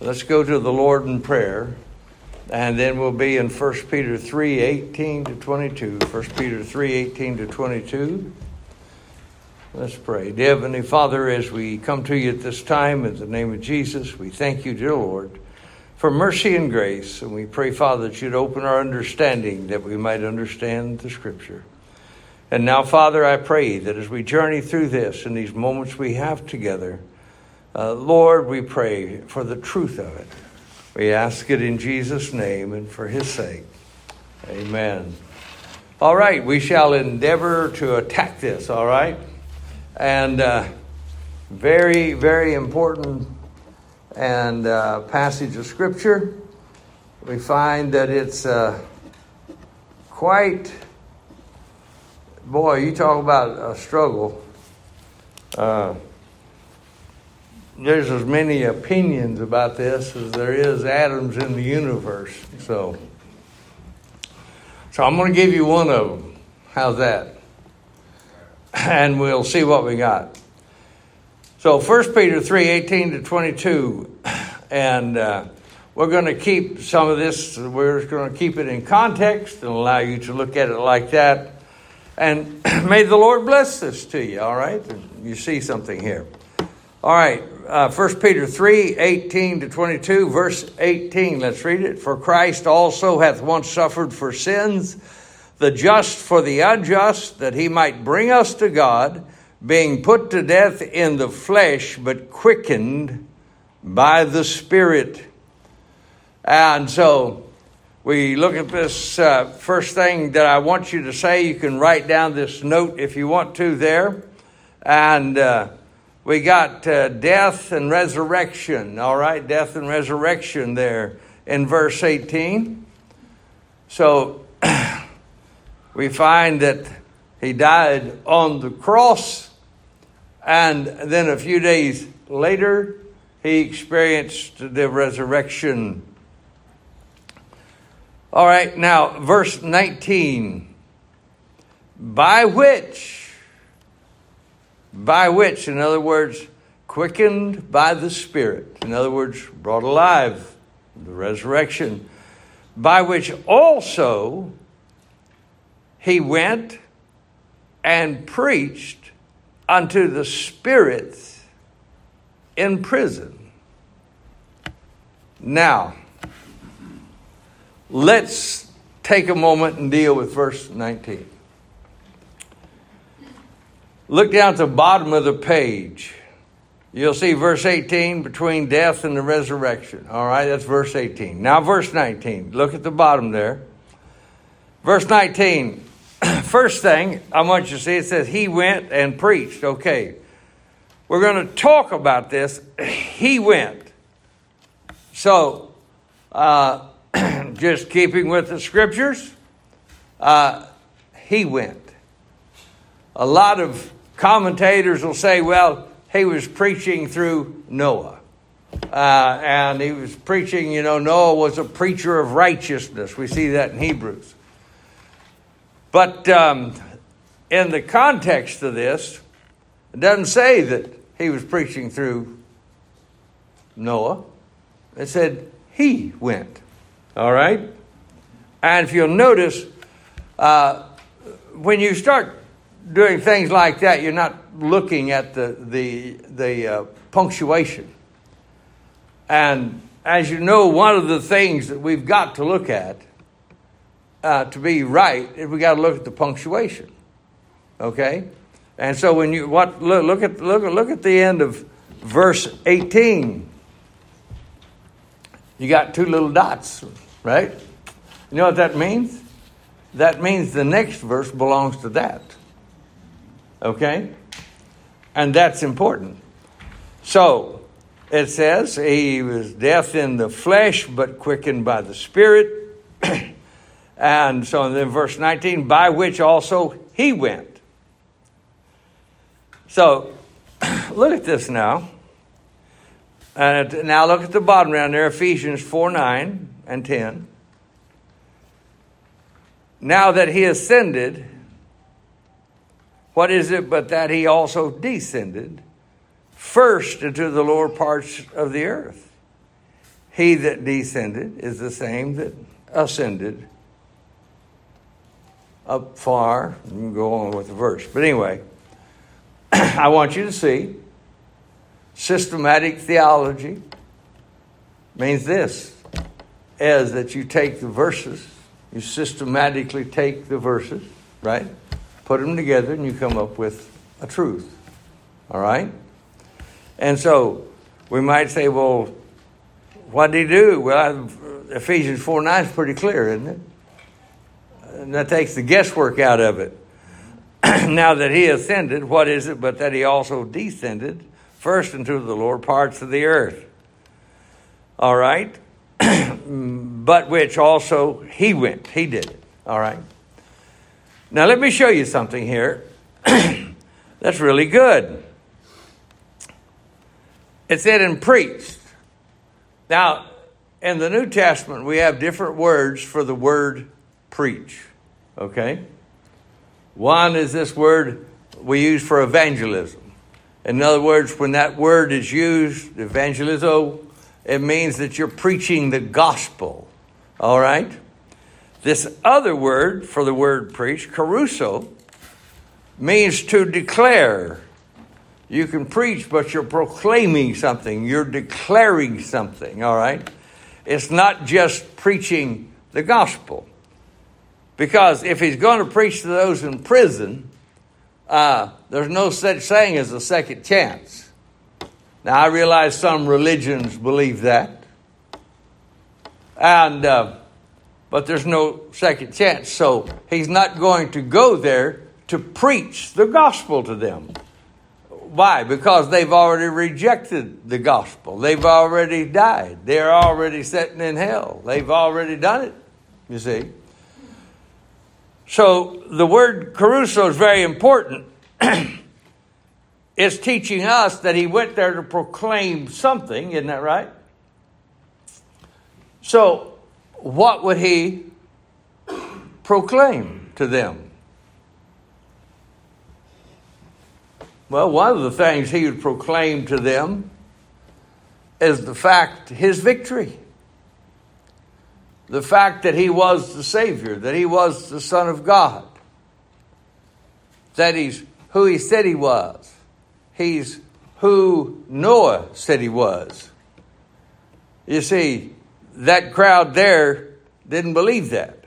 Let's go to the Lord in prayer, and then we'll be in 1 Peter 3 18 to 22. 1 Peter 3 18 to 22. Let's pray. Dear Heavenly Father, as we come to you at this time, in the name of Jesus, we thank you, dear Lord, for mercy and grace. And we pray, Father, that you'd open our understanding that we might understand the Scripture. And now, Father, I pray that as we journey through this in these moments we have together, uh, Lord, we pray for the truth of it. We ask it in Jesus' name and for his sake. Amen. All right, we shall endeavor to attack this, all right? And uh, very, very important and uh, passage of Scripture. We find that it's uh, quite, boy, you talk about a struggle. There's as many opinions about this as there is atoms in the universe. So, so I'm going to give you one of them. How's that? And we'll see what we got. So 1 Peter 3 18 to 22. And uh, we're going to keep some of this, we're going to keep it in context and allow you to look at it like that. And may the Lord bless this to you, all right? You see something here. All right, uh, 1 Peter 3 18 to 22, verse 18. Let's read it. For Christ also hath once suffered for sins, the just for the unjust, that he might bring us to God, being put to death in the flesh, but quickened by the Spirit. And so we look at this uh, first thing that I want you to say. You can write down this note if you want to there. And. Uh, we got uh, death and resurrection, all right? Death and resurrection there in verse 18. So we find that he died on the cross, and then a few days later, he experienced the resurrection. All right, now, verse 19. By which by which, in other words, quickened by the Spirit, in other words, brought alive, the resurrection, by which also he went and preached unto the spirits in prison. Now, let's take a moment and deal with verse 19. Look down at the bottom of the page. You'll see verse 18 between death and the resurrection. All right, that's verse 18. Now, verse 19. Look at the bottom there. Verse 19. First thing I want you to see it says, He went and preached. Okay. We're going to talk about this. He went. So, uh, just keeping with the scriptures, uh, he went. A lot of commentators will say, well, he was preaching through Noah. Uh, and he was preaching, you know, Noah was a preacher of righteousness. We see that in Hebrews. But um, in the context of this, it doesn't say that he was preaching through Noah. It said he went. All right? And if you'll notice, uh, when you start doing things like that, you're not looking at the, the, the uh, punctuation. And as you know, one of the things that we've got to look at uh, to be right is we got to look at the punctuation. Okay? And so when you what look, look at look, look at the end of verse 18. You got two little dots, right? You know what that means? That means the next verse belongs to that. Okay? And that's important. So, it says he was death in the flesh, but quickened by the Spirit. and so then verse 19, by which also he went. So, look at this now. And now look at the bottom down there, Ephesians 4 9 and 10. Now that he ascended, what is it but that he also descended first into the lower parts of the earth? he that descended is the same that ascended up far. You can go on with the verse. But anyway, I want you to see systematic theology means this is that you take the verses, you systematically take the verses, right? Put them together and you come up with a truth. All right? And so we might say, well, what did he do? Well, Ephesians 4 9 is pretty clear, isn't it? And that takes the guesswork out of it. now that he ascended, what is it but that he also descended first into the lower parts of the earth? All right? but which also he went. He did it. All right? Now let me show you something here that's really good. It said and preached. Now, in the New Testament, we have different words for the word preach. Okay? One is this word we use for evangelism. In other words, when that word is used, evangelizo, it means that you're preaching the gospel. All right? This other word for the word preach, kerusso, means to declare. You can preach, but you're proclaiming something, you're declaring something, all right? It's not just preaching the gospel. Because if he's going to preach to those in prison, uh, there's no such thing as a second chance. Now, I realize some religions believe that. And, uh, but there's no second chance. So he's not going to go there to preach the gospel to them. Why? Because they've already rejected the gospel. They've already died. They're already sitting in hell. They've already done it, you see. So the word kerusso is very important. it's teaching us that he went there to proclaim something, isn't that right? So, what would he proclaim to them? Well, one of the things he would proclaim to them is the fact, his victory. The fact that he was the Savior, that he was the Son of God, that he's who he said he was, he's who Noah said he was. You see, that crowd there didn't believe that.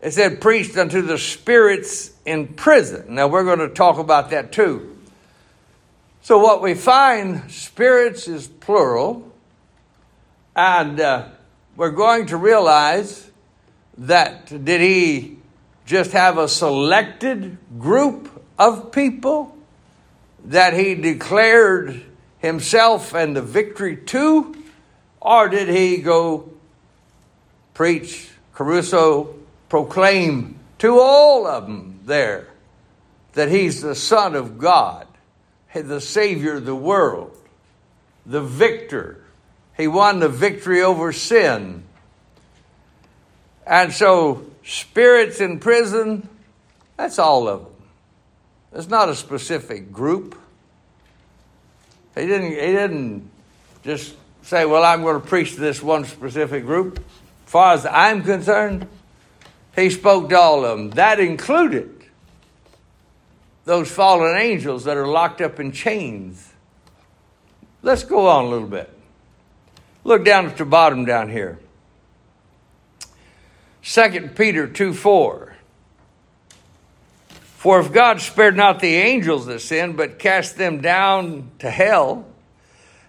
It said, preached unto the spirits in prison. Now, we're going to talk about that too. So, what we find, spirits is plural, and uh, we're going to realize that did he just have a selected group of people that he declared himself and the victory to, or did he go preach, kerusso, proclaim to all of them there that he's the Son of God? the Savior of the world, the victor. He won the victory over sin. And so, spirits in prison, that's all of them. It's not a specific group. He didn't, he didn't just say, Well, I'm going to preach to this one specific group. As far as I'm concerned, he spoke to all of them. That included those fallen angels that are locked up in chains. Let's go on a little bit. Look down at the bottom down here. 2 Peter 2 4. For if God spared not the angels that sinned, but cast them down to hell,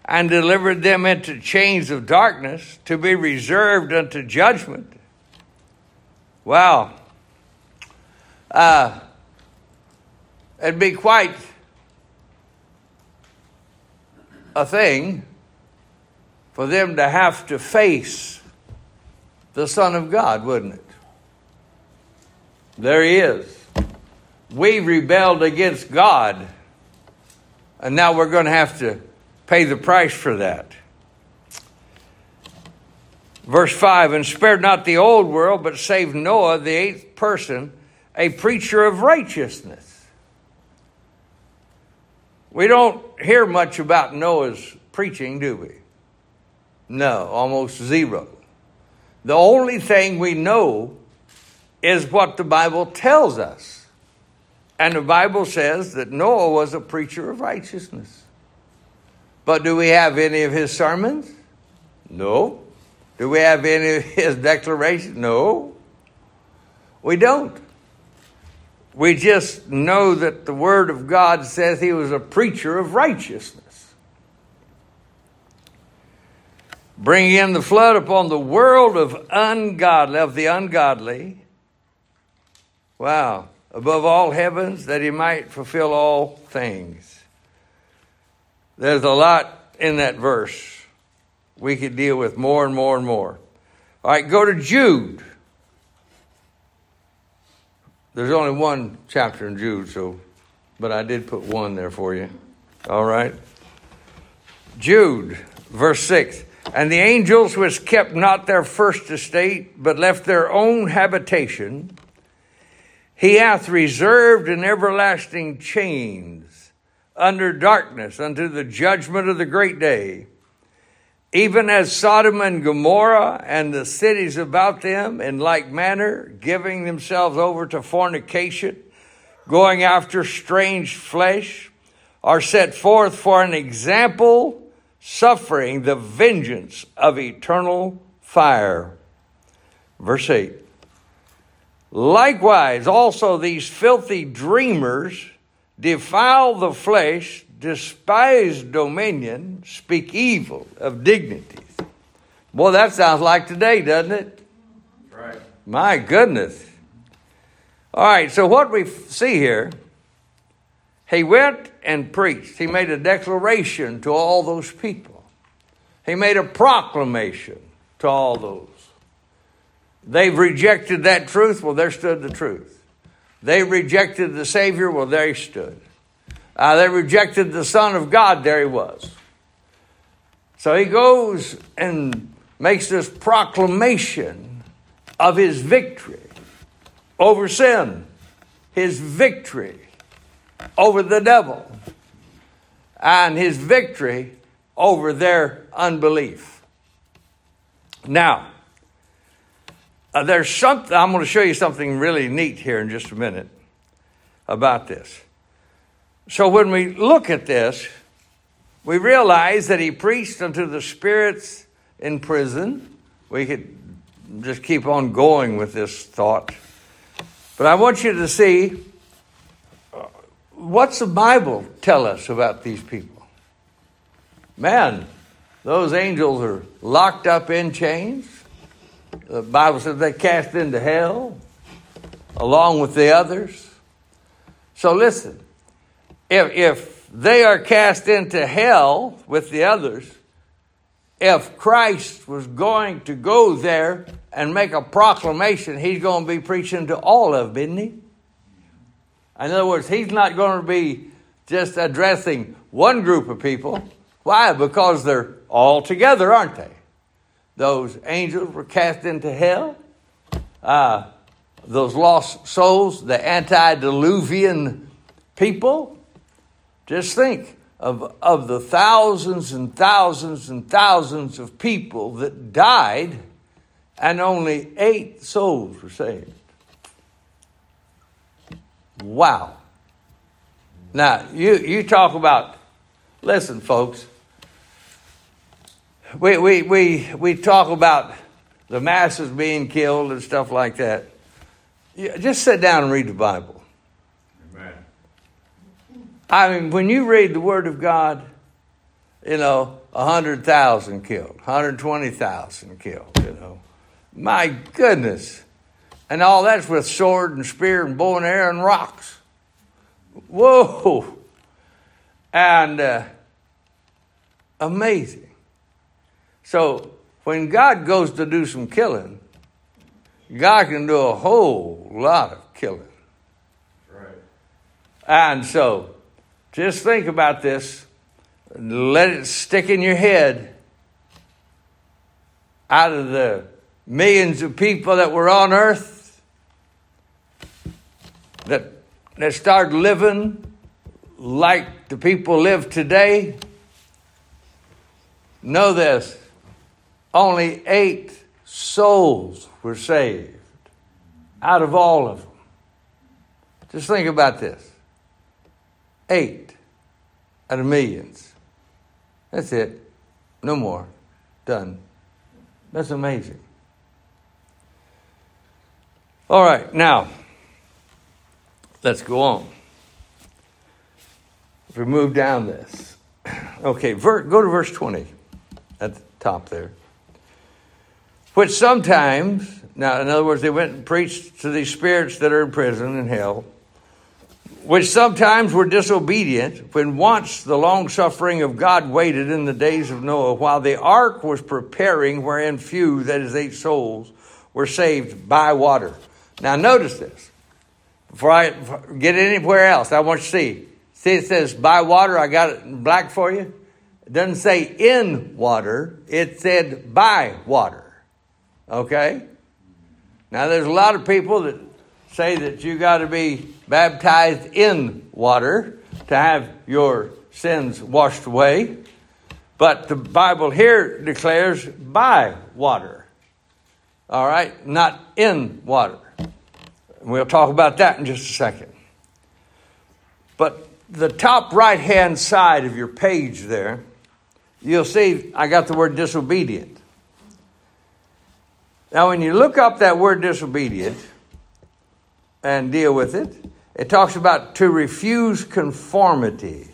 and delivered them into chains of darkness to be reserved unto judgment. Wow. Uh, It'd be quite a thing for them to have to face the Son of God, wouldn't it? There he is. We rebelled against God, and now we're going to have to pay the price for that. Verse 5 And spared not the old world, but saved Noah, the eighth person, a preacher of righteousness we don't hear much about Noah's preaching, do we? No, almost zero. The only thing we know is what the Bible tells us. And the Bible says that Noah was a preacher of righteousness. But do we have any of his sermons? No. Do we have any of his declarations? No. We don't. We just know that the Word of God says he was a preacher of righteousness. Bringing in the flood upon the world of ungodly, of the ungodly. Wow. Above all heavens, that he might fulfill all things. There's a lot in that verse we could deal with more and more and more. All right, go to Jude. There's only one chapter in Jude, so, but I did put one there for you. All right. Jude, verse 6. And the angels which kept not their first estate, but left their own habitation, he hath reserved in everlasting chains under darkness unto the judgment of the great day even as Sodom and Gomorrah and the cities about them, in like manner, giving themselves over to fornication, going after strange flesh, are set forth for an example, suffering the vengeance of eternal fire. Verse 8 Likewise, also these filthy dreamers defile the flesh despise dominion, speak evil of dignities. Boy, that sounds like today, doesn't it? Right. My goodness. All right, so what we see here, he went and preached. He made a declaration to all those people. He made a proclamation to all those. They've rejected that truth, well, there stood the truth. They rejected the Savior, well, there he stood. Uh, they rejected the Son of God. There he was. So he goes and makes this proclamation of his victory over sin, his victory over the devil, and his victory over their unbelief. Now, uh, there's something, I'm going to show you something really neat here in just a minute about this. So when we look at this, we realize that he preached unto the spirits in prison. We could just keep on going with this thought. But I want you to see uh, what's the Bible tell us about these people? Man, those angels are locked up in chains. The Bible says they cast into hell along with the others. So listen, if, if they are cast into hell with the others, if Christ was going to go there and make a proclamation, he's going to be preaching to all of them, isn't he? In other words, he's not going to be just addressing one group of people. Why? Because they're all together, aren't they? Those angels were cast into hell. Uh, those lost souls, the antediluvian people, just think of, of the thousands and thousands and thousands of people that died, and only eight souls were saved. Wow. Now, you, you talk about, listen, folks, we, we, we, we talk about the masses being killed and stuff like that. Just sit down and read the Bible. Amen. I mean, when you read the Word of God, you know, 100,000 killed, 120,000 killed, you know. My goodness. And all that's with sword and spear and bow and arrow and rocks. Whoa. And uh, amazing. So when God goes to do some killing, God can do a whole lot of killing. Right. And so just think about this. Let it stick in your head. Out of the millions of people that were on earth that, that started living like the people live today, know this only eight souls were saved out of all of them. Just think about this eight out of millions. That's it. No more. Done. That's amazing. All right, now, let's go on. If we move down this. Okay, ver- go to verse 20 at the top there. Which sometimes, now, in other words, they went and preached to these spirits that are in prison in hell, which sometimes were disobedient when once the long suffering of God waited in the days of Noah while the ark was preparing, wherein few, that is, eight souls, were saved by water. Now, notice this. Before I get anywhere else, I want you to see. See, it says by water. I got it in black for you. It doesn't say in water, it said by water. Okay? Now, there's a lot of people that say that you got to be baptized in water to have your sins washed away. But the Bible here declares by water. All right? Not in water. We'll talk about that in just a second. But the top right hand side of your page there, you'll see I got the word disobedient. Now, when you look up that word disobedient and deal with it, it talks about to refuse conformity.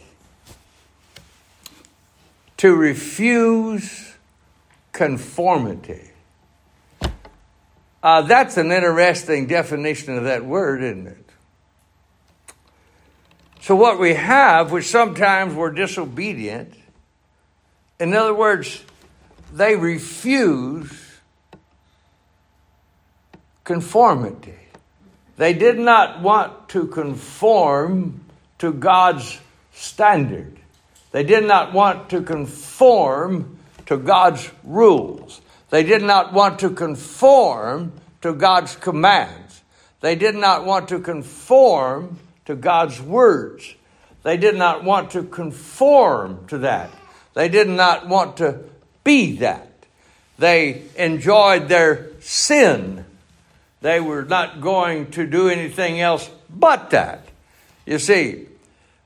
To refuse conformity. Uh, that's an interesting definition of that word, isn't it? So, what we have, which sometimes we're disobedient, in other words, they refuse conformity. They did not want to conform to God's standard. They did not want to conform to God's rules. They did not want to conform to God's commands. They did not want to conform to God's words. They did not want to conform to that. They did not want to be that. They enjoyed their sin they were not going to do anything else but that. You see,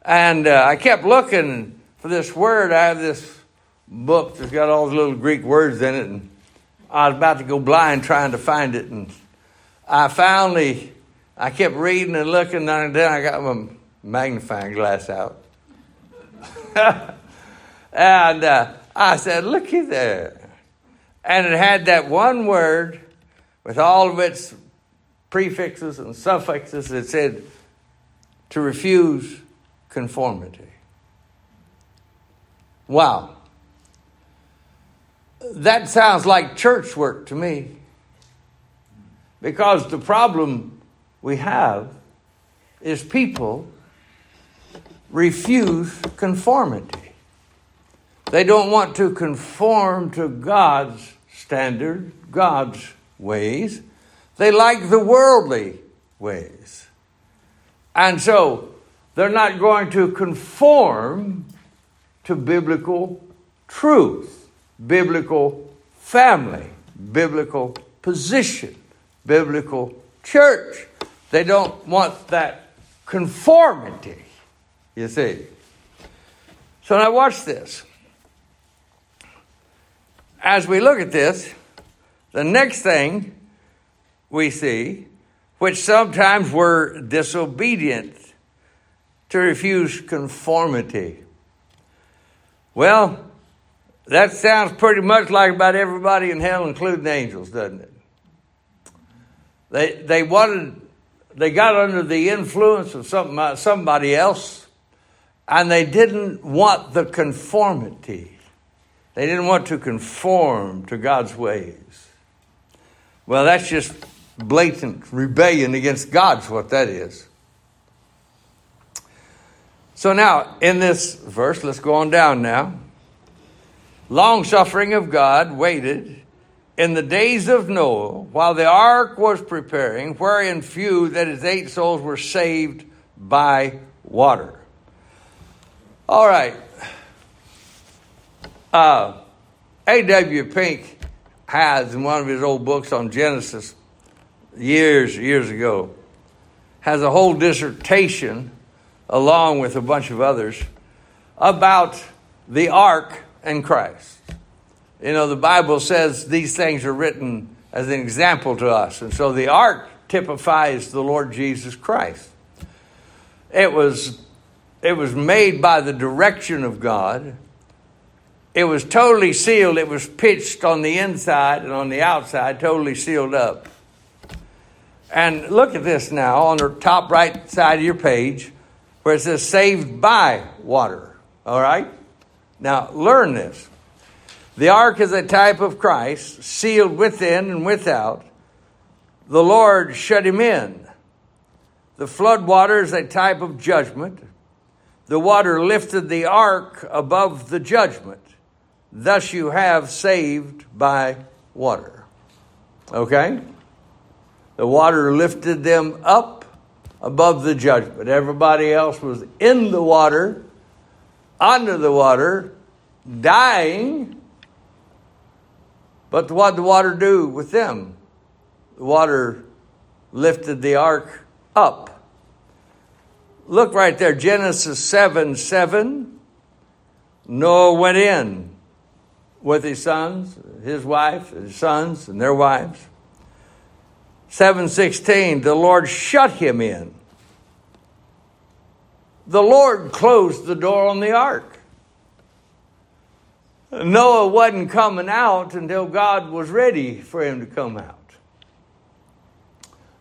and uh, I kept looking for this word. I have this book that's got all the little Greek words in it, and I was about to go blind trying to find it, and I finally, I kept reading and looking, and then I got my magnifying glass out, and uh, I said, "Looky there," and it had that one word with all of its prefixes and suffixes that said to refuse conformity. Wow. That sounds like church work to me. Because the problem we have is people refuse conformity. They don't want to conform to God's standard, God's ways. They like the worldly ways. And so they're not going to conform to biblical truth, biblical family, biblical position, biblical church. They don't want that conformity, you see. So now watch this. As we look at this, the next thing we see, which sometimes were disobedient to refuse conformity. Well, that sounds pretty much like about everybody in hell, including angels, doesn't it? They, they wanted, they got under the influence of some, uh, somebody else, and they didn't want the conformity. They didn't want to conform to God's ways. Well, that's just blatant rebellion against God's what that is. So now, in this verse, let's go on down now. Long suffering of God waited in the days of Noah while the ark was preparing, wherein few, that is, eight souls, were saved by water. All right. Uh, A.W. Pink has in one of his old books on Genesis years, years ago, has a whole dissertation along with a bunch of others about the ark and Christ. You know, the Bible says these things are written as an example to us. And so the ark typifies the Lord Jesus Christ. It was, it was made by the direction of God. It was totally sealed. It was pitched on the inside and on the outside, totally sealed up. And look at this now on the top right side of your page where it says saved by water. All right? Now, learn this. The ark is a type of Christ, sealed within and without. The Lord shut him in. The flood water is a type of judgment. The water lifted the ark above the judgment. Thus you have saved by water. Okay? The water lifted them up above the judgment. Everybody else was in the water, under the water, dying. But what did the water do with them? The water lifted the ark up. Look right there, Genesis 7 7. Noah went in with his sons, his wife, his sons, and their wives. 716, the Lord shut him in. The Lord closed the door on the ark. Noah wasn't coming out until God was ready for him to come out.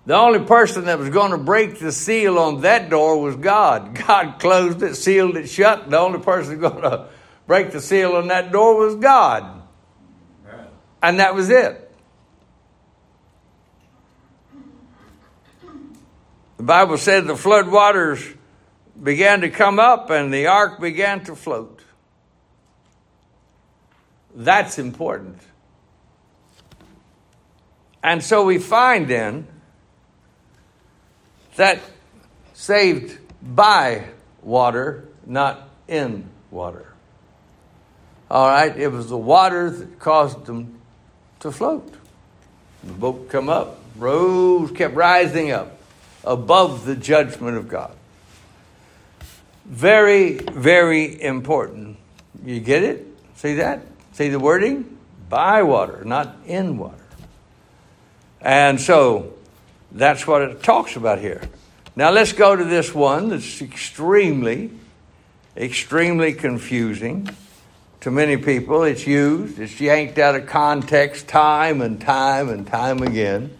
The only person that was going to break the seal on that door was God. God closed it, sealed it shut. The only person going to break the seal on that door was God. And that was it. The Bible said the flood waters began to come up and the ark began to float. That's important. And so we find then that saved by water, not in water. All right, it was the water that caused them to float. The boat come up, rose, kept rising up above the judgment of God. Very, very important. You get it? See that? See the wording? By water, not in water. And so that's what it talks about here. Now let's go to this one that's extremely, extremely confusing to many people. It's used, it's yanked out of context time and time and time again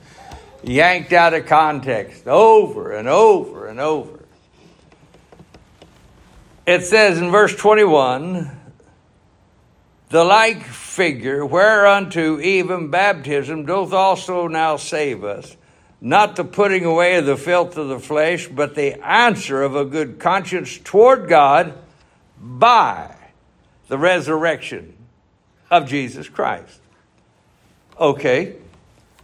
yanked out of context over and over and over. It says in verse 21 the like figure whereunto even baptism doth also now save us, not the putting away of the filth of the flesh, but the answer of a good conscience toward God by the resurrection of Jesus Christ. Okay,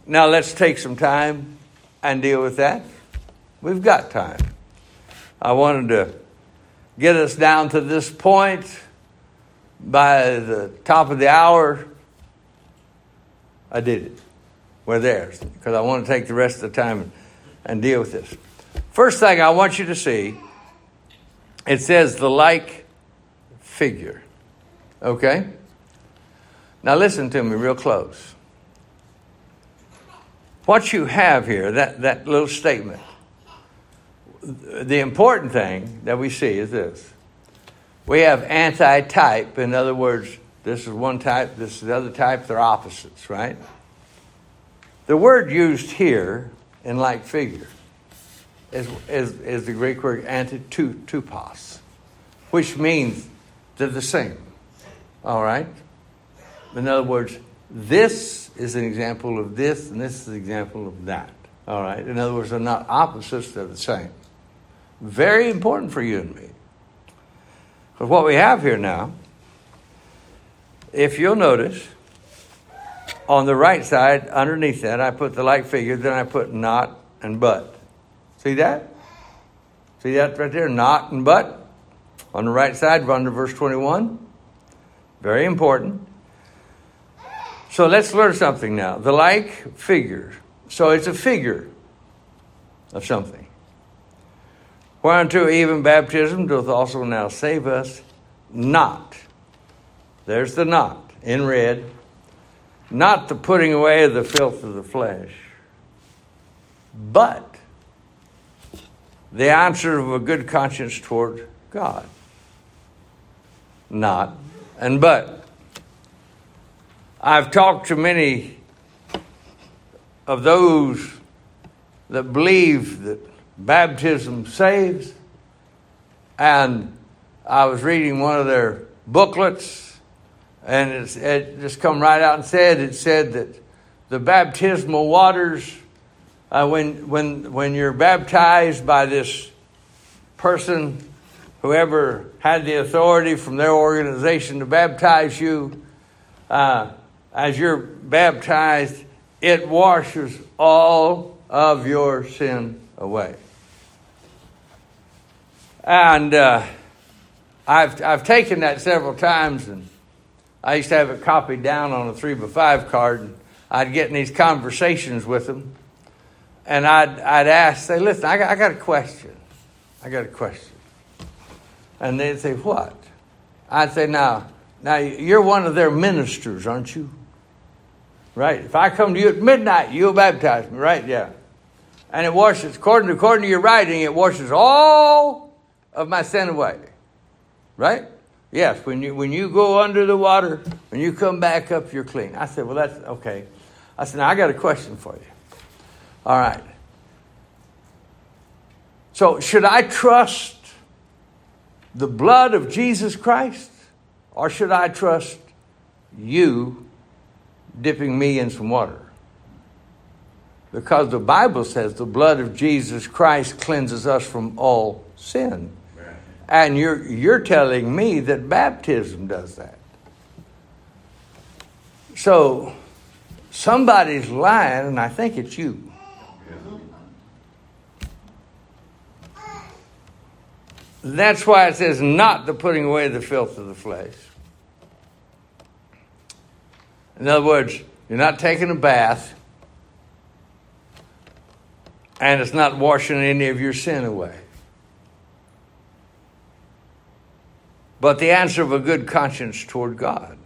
now let's take some time and deal with that. We've got time. I wanted to get us down to this point by the top of the hour. I did it. We're there because I want to take the rest of the time and deal with this. First thing I want you to see it says the like figure. Okay? Now listen to me real close what you have here, that, that little statement, the important thing that we see is this. We have anti type, in other words, this is one type, this is the other type, they're opposites, right? The word used here in like figure is, is, is the Greek word antitupos, which means they're the same. All right? In other words, this is an example of this, and this is an example of that. All right? In other words, they're not opposites, they're the same. Very important for you and me. Because what we have here now, if you'll notice, on the right side, underneath that, I put the like figure, then I put not and but. See that? See that right there? Not and but. On the right side, to verse 21. Very important. So let's learn something now. The like figure. So it's a figure of something. Whereunto even baptism doth also now save us, not. There's the not in red. Not the putting away of the filth of the flesh, but the answer of a good conscience toward God. Not and but. I've talked to many of those that believe that baptism saves, and I was reading one of their booklets, and it just come right out and said it said that the baptismal waters, uh, when when when you're baptized by this person, whoever had the authority from their organization to baptize you. Uh, as you're baptized, it washes all of your sin away. And uh, I've, I've taken that several times, and I used to have it copied down on a three by five card. And I'd get in these conversations with them, and I'd, I'd ask, say, listen, I got, I got a question. I got a question. And they'd say, what? I'd say, now, now you're one of their ministers, aren't you? Right? If I come to you at midnight, you'll baptize me, right? Yeah. And it washes, according to, according to your writing, it washes all of my sin away. Right? Yes, when you when you go under the water, when you come back up, you're clean. I said, Well that's okay. I said, now I got a question for you. All right. So should I trust the blood of Jesus Christ? Or should I trust you dipping me in some water. Because the Bible says the blood of Jesus Christ cleanses us from all sin. And you're, you're telling me that baptism does that. So somebody's lying, and I think it's you. That's why it says not the putting away the filth of the flesh. In other words, you're not taking a bath, and it's not washing any of your sin away. But the answer of a good conscience toward God.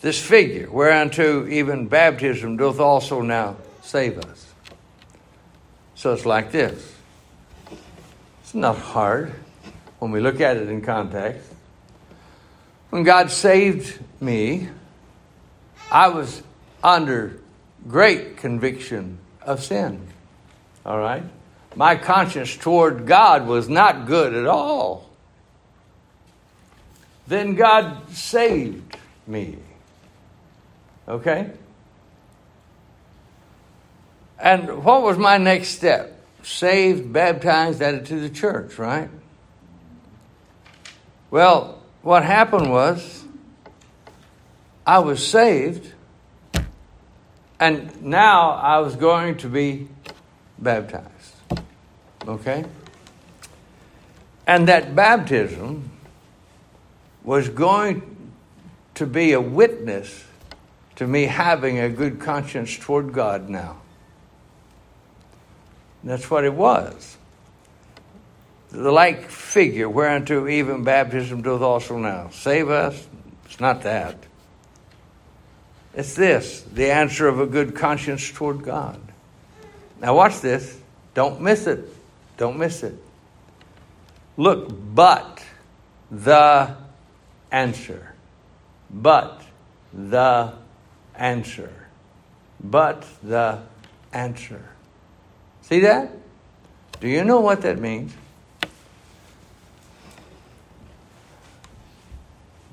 This figure, whereunto even baptism doth also now save us. So it's like this. It's not hard when we look at it in context. When God saved me, I was under great conviction of sin. All right? My conscience toward God was not good at all. Then God saved me. Okay? And what was my next step? Saved, baptized, added to the church, right? Well, what happened was I was saved, and now I was going to be baptized. Okay? And that baptism was going to be a witness to me having a good conscience toward God now. That's what it was the like figure whereunto even baptism doth also now. Save us? It's not that. It's this the answer of a good conscience toward God. Now, watch this. Don't miss it. Don't miss it. Look, but the answer. But the answer. But the answer. See that? Do you know what that means?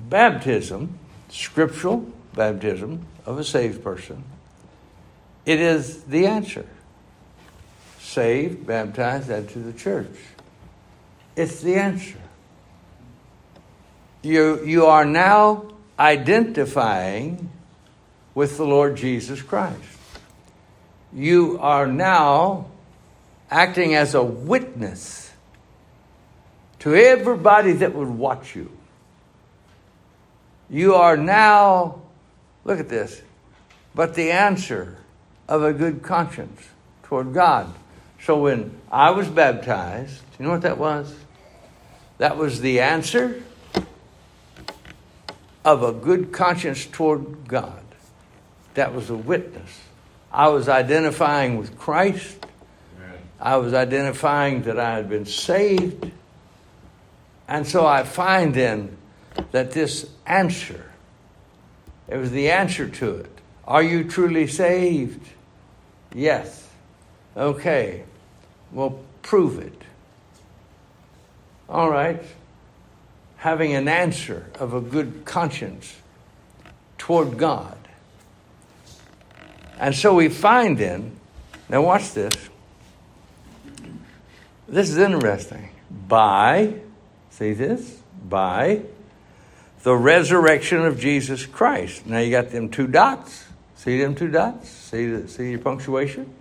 baptism, scriptural baptism of a saved person, it is the answer. Saved, baptized, add to the church. It's the answer. You, you are now identifying with the Lord Jesus Christ. You are now acting as a witness to everybody that would watch you You are now, look at this, but the answer of a good conscience toward God. So when I was baptized, you know what that was? That was the answer of a good conscience toward God. That was a witness. I was identifying with Christ. I was identifying that I had been saved. And so I find then that this answer, it was the answer to it. Are you truly saved? Yes. Okay. Well, prove it. All right. Having an answer of a good conscience toward God. And so we find then, now watch this. This is interesting. By, see this? By the resurrection of Jesus Christ. Now you got them two dots. See them two dots? See, the, see your punctuation?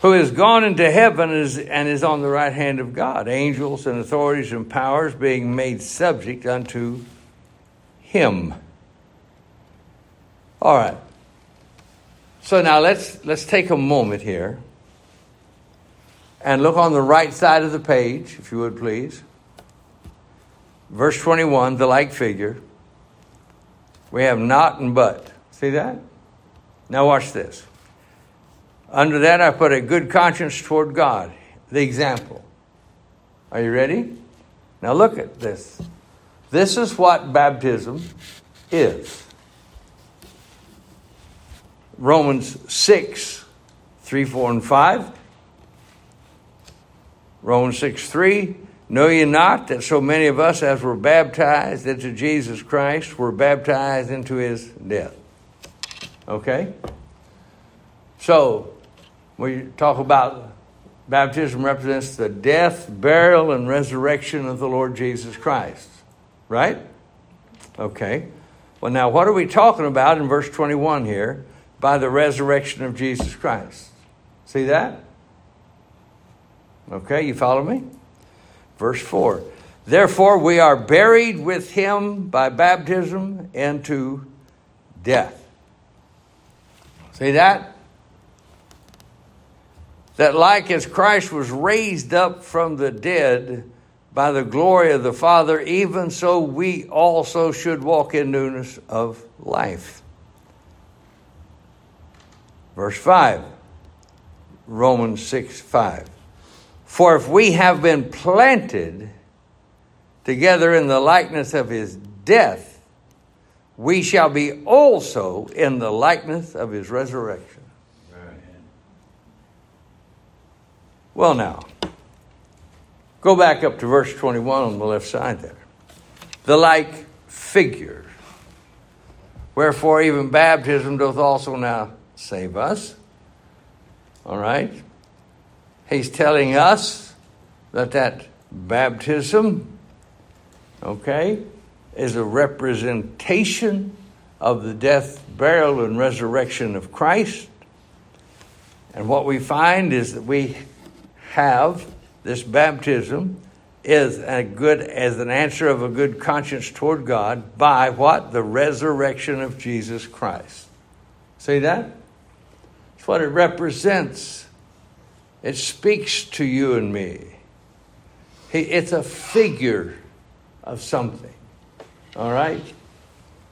Who has gone into heaven is, and is on the right hand of God, angels and authorities and powers being made subject unto him. All right. So now let's let's take a moment here and look on the right side of the page, if you would please. Verse 21, the like figure. We have not and but. See that? Now watch this. Under that, I put a good conscience toward God, the example. Are you ready? Now look at this. This is what baptism is. Romans 6, 3, 4, and 5. Romans 6, 3. Know ye not that so many of us as were baptized into Jesus Christ were baptized into his death? Okay? So, we talk about baptism represents the death, burial, and resurrection of the Lord Jesus Christ. Right? Okay. Well, now, what are we talking about in verse 21 here? By the resurrection of Jesus Christ. See that? Okay, you follow me? Verse 4 Therefore, we are buried with him by baptism into death. See that? That, like as Christ was raised up from the dead by the glory of the Father, even so we also should walk in newness of life. Verse 5, Romans 6 5. For if we have been planted together in the likeness of his death, we shall be also in the likeness of his resurrection. Well, now, go back up to verse 21 on the left side there. The like figure. Wherefore, even baptism doth also now save us. All right? He's telling us that that baptism, okay, is a representation of the death, burial, and resurrection of Christ. And what we find is that we have this baptism is a good as an answer of a good conscience toward God by what? The resurrection of Jesus Christ. See that? It's what it represents. It speaks to you and me. It's a figure of something. All right?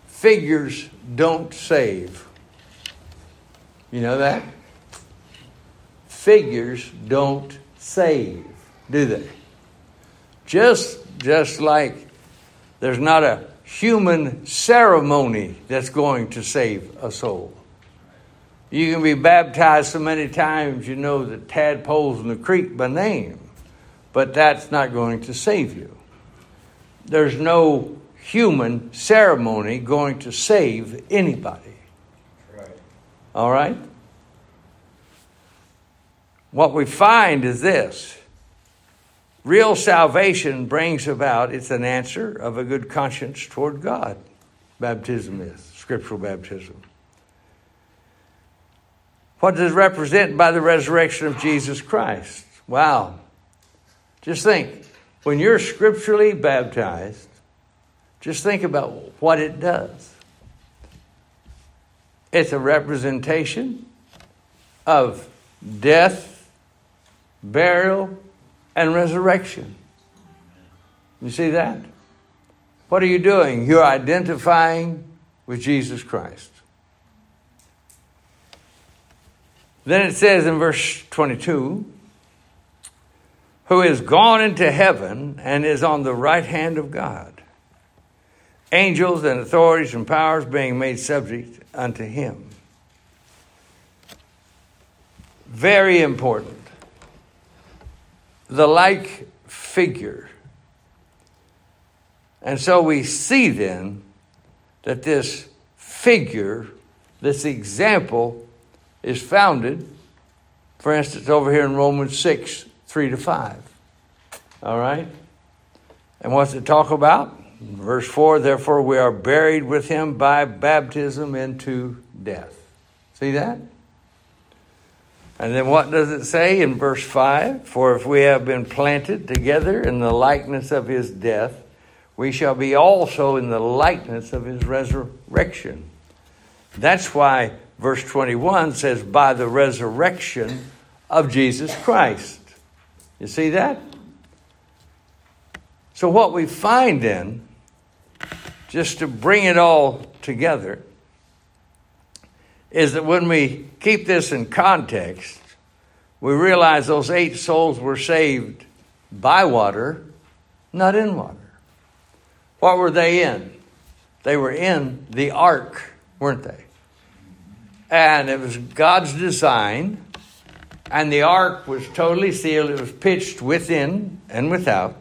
Figures don't save. You know that? Figures don't save, do they? Just just like there's not a human ceremony that's going to save a soul. You can be baptized so many times you know the tadpoles in the creek by name, but that's not going to save you. There's no human ceremony going to save anybody. Right. All right? What we find is this real salvation brings about, it's an answer of a good conscience toward God. Baptism is, scriptural baptism. What does it represent by the resurrection of Jesus Christ? Wow. Just think when you're scripturally baptized, Just think about what it does. It's a representation of death, burial, and resurrection. You see that? What are you doing? You're identifying with Jesus Christ. Then it says in verse 22 who is gone into heaven and is on the right hand of God. Angels and authorities and powers being made subject unto him. Very important. The like figure. And so we see then that this figure, this example, is founded, for instance, over here in Romans 6 3 to 5. All right? And what's it talk about? Verse 4 Therefore, we are buried with him by baptism into death. See that? And then what does it say in verse 5? For if we have been planted together in the likeness of his death, we shall be also in the likeness of his resurrection. That's why verse 21 says, by the resurrection of Jesus Christ. You see that? So, what we find then, just to bring it all together, is that when we keep this in context, we realize those eight souls were saved by water, not in water. What were they in? They were in the ark, weren't they? And it was God's design and the ark was totally sealed. It was pitched within and without.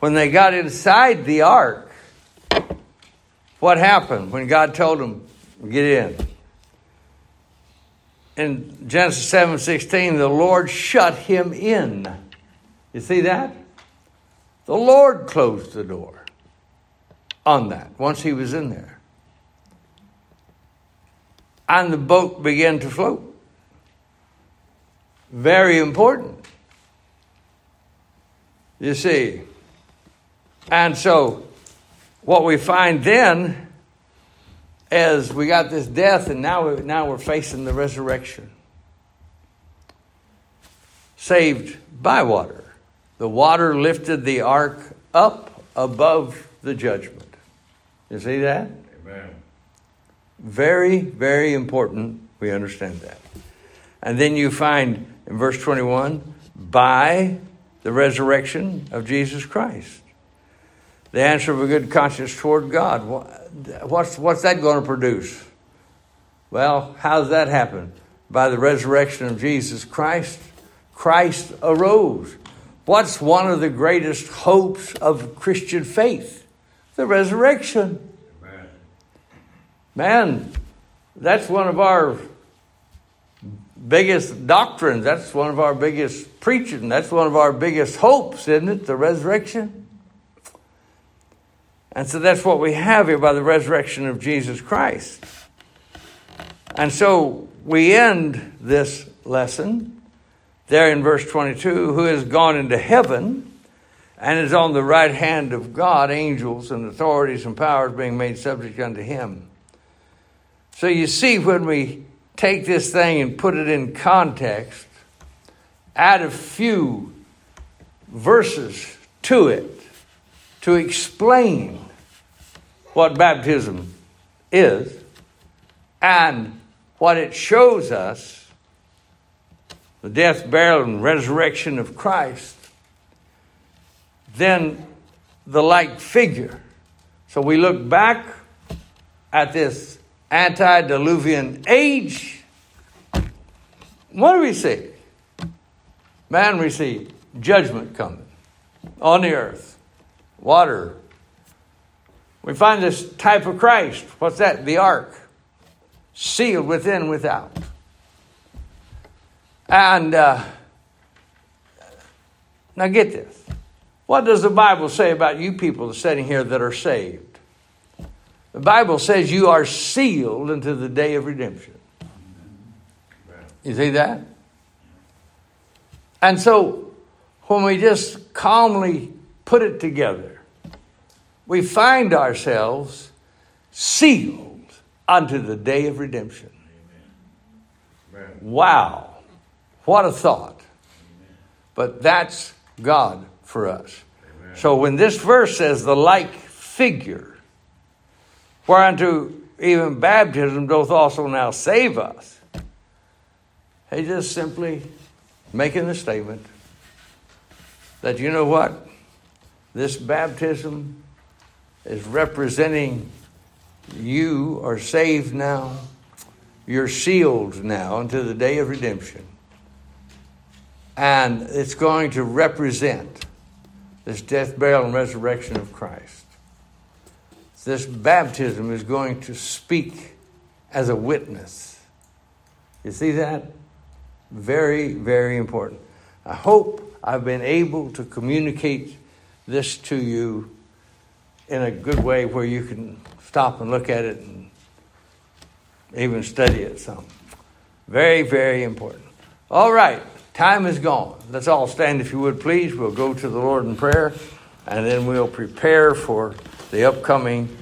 When they got inside the ark, what happened when God told them, get in? In Genesis 7 16, the Lord shut him in. You see that? The Lord closed the door on that once he was in there. And the boat began to float. Very important. You see. And so, what we find then is we got this death, and now, we, now we're facing the resurrection. Saved by water. The water lifted the ark up above the judgment. You see that? Amen. Very, very important we understand that. And then you find in verse 21 by the resurrection of Jesus Christ. The answer of a good conscience toward God. What's, what's that going to produce? Well, how does that happen? By the resurrection of Jesus Christ. Christ arose. What's one of the greatest hopes of Christian faith? The resurrection. Man, that's one of our biggest doctrines. That's one of our biggest preaching. That's one of our biggest hopes, isn't it? The resurrection. And so that's what we have here by the resurrection of Jesus Christ. And so we end this lesson there in verse 22 who has gone into heaven and is on the right hand of God, angels and authorities and powers being made subject unto him. So you see, when we take this thing and put it in context, add a few verses to it to explain what baptism is and what it shows us the death, burial, and resurrection of Christ, then the like figure. So we look back at this antediluvian age, what do we see? Man, we see judgment coming on the earth, water. We find this type of Christ. What's that? The ark, sealed within without. And uh, now get this. What does the Bible say about you people sitting here that are saved? The Bible says you are sealed unto the day of redemption. You see that? And so, when we just calmly put it together, we find ourselves sealed unto the day of redemption. Wow. What a thought. But that's God for us. So when this verse says the like figure, whereunto even baptism doth also now save us, he's just simply making the statement that you know what? This baptism is representing you are saved now. You're sealed now until the day of redemption. And it's going to represent this death, burial, and resurrection of Christ. This baptism is going to speak as a witness. You see that? Very, very important. I hope I've been able to communicate this to you in a good way where you can stop and look at it and even study it some. Very, very important. All right, time is gone. Let's all stand if you would, please. We'll go to the Lord in prayer and then we'll prepare for the upcoming.